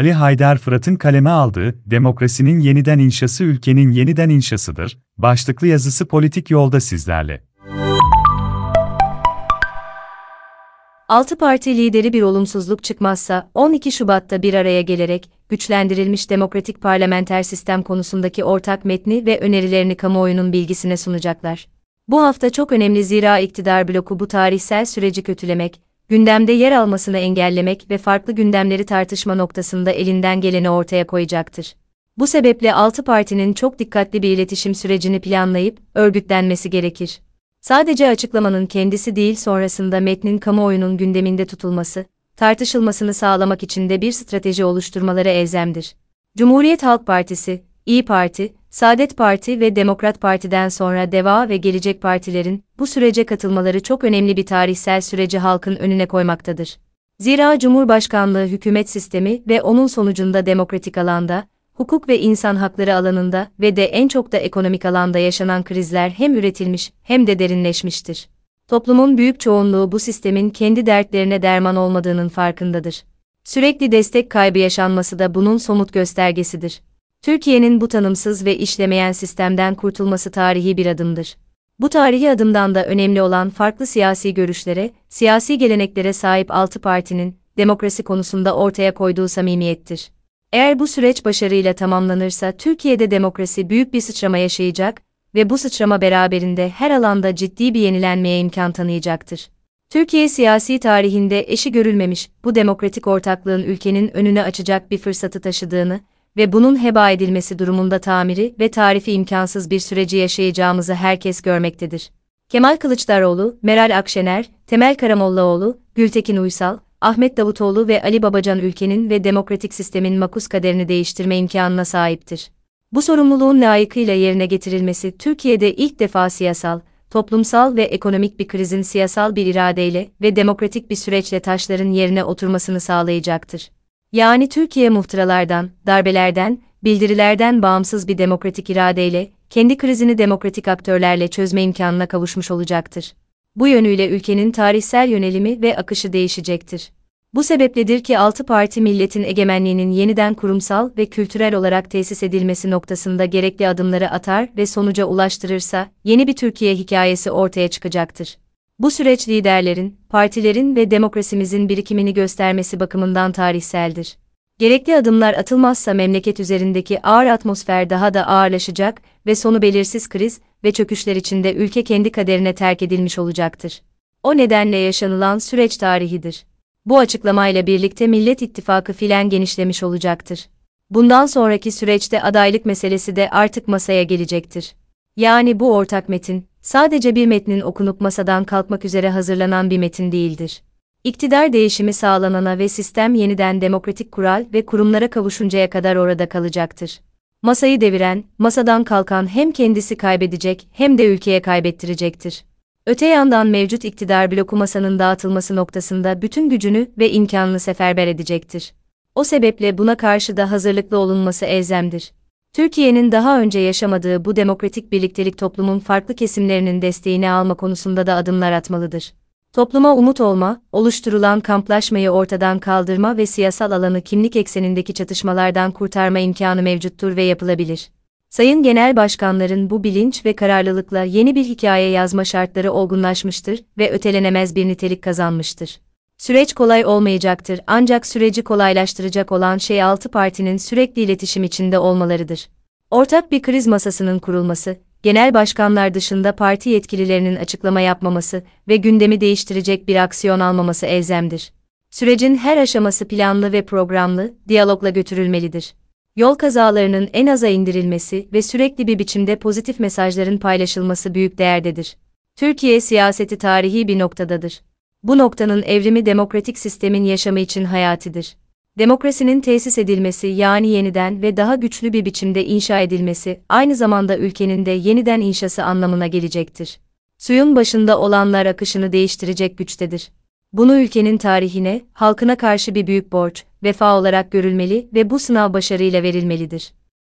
Ali Haydar Fırat'ın kaleme aldığı Demokrasinin Yeniden İnşası Ülkenin Yeniden İnşasıdır başlıklı yazısı politik yolda sizlerle. Altı parti lideri bir olumsuzluk çıkmazsa 12 Şubat'ta bir araya gelerek güçlendirilmiş demokratik parlamenter sistem konusundaki ortak metni ve önerilerini kamuoyunun bilgisine sunacaklar. Bu hafta çok önemli zira iktidar bloku bu tarihsel süreci kötülemek, gündemde yer almasını engellemek ve farklı gündemleri tartışma noktasında elinden geleni ortaya koyacaktır. Bu sebeple altı partinin çok dikkatli bir iletişim sürecini planlayıp örgütlenmesi gerekir. Sadece açıklamanın kendisi değil sonrasında metnin kamuoyunun gündeminde tutulması, tartışılmasını sağlamak için de bir strateji oluşturmaları elzemdir. Cumhuriyet Halk Partisi, İyi Parti, Saadet Parti ve Demokrat Parti'den sonra Deva ve Gelecek Partilerin bu sürece katılmaları çok önemli bir tarihsel süreci halkın önüne koymaktadır. Zira Cumhurbaşkanlığı hükümet sistemi ve onun sonucunda demokratik alanda, hukuk ve insan hakları alanında ve de en çok da ekonomik alanda yaşanan krizler hem üretilmiş hem de derinleşmiştir. Toplumun büyük çoğunluğu bu sistemin kendi dertlerine derman olmadığının farkındadır. Sürekli destek kaybı yaşanması da bunun somut göstergesidir. Türkiye'nin bu tanımsız ve işlemeyen sistemden kurtulması tarihi bir adımdır. Bu tarihi adımdan da önemli olan farklı siyasi görüşlere, siyasi geleneklere sahip altı partinin demokrasi konusunda ortaya koyduğu samimiyettir. Eğer bu süreç başarıyla tamamlanırsa Türkiye'de demokrasi büyük bir sıçrama yaşayacak ve bu sıçrama beraberinde her alanda ciddi bir yenilenmeye imkan tanıyacaktır. Türkiye siyasi tarihinde eşi görülmemiş bu demokratik ortaklığın ülkenin önüne açacak bir fırsatı taşıdığını ve bunun heba edilmesi durumunda tamiri ve tarifi imkansız bir süreci yaşayacağımızı herkes görmektedir. Kemal Kılıçdaroğlu, Meral Akşener, Temel Karamollaoğlu, Gültekin Uysal, Ahmet Davutoğlu ve Ali Babacan ülkenin ve demokratik sistemin makus kaderini değiştirme imkanına sahiptir. Bu sorumluluğun layıkıyla yerine getirilmesi Türkiye'de ilk defa siyasal, toplumsal ve ekonomik bir krizin siyasal bir iradeyle ve demokratik bir süreçle taşların yerine oturmasını sağlayacaktır. Yani Türkiye muhtıralardan, darbelerden, bildirilerden bağımsız bir demokratik iradeyle, kendi krizini demokratik aktörlerle çözme imkanına kavuşmuş olacaktır. Bu yönüyle ülkenin tarihsel yönelimi ve akışı değişecektir. Bu sebepledir ki altı parti milletin egemenliğinin yeniden kurumsal ve kültürel olarak tesis edilmesi noktasında gerekli adımları atar ve sonuca ulaştırırsa, yeni bir Türkiye hikayesi ortaya çıkacaktır. Bu süreç liderlerin, partilerin ve demokrasimizin birikimini göstermesi bakımından tarihseldir. Gerekli adımlar atılmazsa memleket üzerindeki ağır atmosfer daha da ağırlaşacak ve sonu belirsiz kriz ve çöküşler içinde ülke kendi kaderine terk edilmiş olacaktır. O nedenle yaşanılan süreç tarihidir. Bu açıklamayla birlikte Millet İttifakı filan genişlemiş olacaktır. Bundan sonraki süreçte adaylık meselesi de artık masaya gelecektir. Yani bu ortak metin, sadece bir metnin okunup masadan kalkmak üzere hazırlanan bir metin değildir. İktidar değişimi sağlanana ve sistem yeniden demokratik kural ve kurumlara kavuşuncaya kadar orada kalacaktır. Masayı deviren, masadan kalkan hem kendisi kaybedecek hem de ülkeye kaybettirecektir. Öte yandan mevcut iktidar bloku masanın dağıtılması noktasında bütün gücünü ve imkanını seferber edecektir. O sebeple buna karşı da hazırlıklı olunması elzemdir. Türkiye'nin daha önce yaşamadığı bu demokratik birliktelik toplumun farklı kesimlerinin desteğini alma konusunda da adımlar atmalıdır. Topluma umut olma, oluşturulan kamplaşmayı ortadan kaldırma ve siyasal alanı kimlik eksenindeki çatışmalardan kurtarma imkanı mevcuttur ve yapılabilir. Sayın Genel Başkanların bu bilinç ve kararlılıkla yeni bir hikaye yazma şartları olgunlaşmıştır ve ötelenemez bir nitelik kazanmıştır. Süreç kolay olmayacaktır ancak süreci kolaylaştıracak olan şey altı partinin sürekli iletişim içinde olmalarıdır. Ortak bir kriz masasının kurulması, genel başkanlar dışında parti yetkililerinin açıklama yapmaması ve gündemi değiştirecek bir aksiyon almaması elzemdir. Sürecin her aşaması planlı ve programlı, diyalogla götürülmelidir. Yol kazalarının en aza indirilmesi ve sürekli bir biçimde pozitif mesajların paylaşılması büyük değerdedir. Türkiye siyaseti tarihi bir noktadadır. Bu noktanın evrimi demokratik sistemin yaşamı için hayatidir. Demokrasinin tesis edilmesi yani yeniden ve daha güçlü bir biçimde inşa edilmesi, aynı zamanda ülkenin de yeniden inşası anlamına gelecektir. Suyun başında olanlar akışını değiştirecek güçtedir. Bunu ülkenin tarihine, halkına karşı bir büyük borç, vefa olarak görülmeli ve bu sınav başarıyla verilmelidir.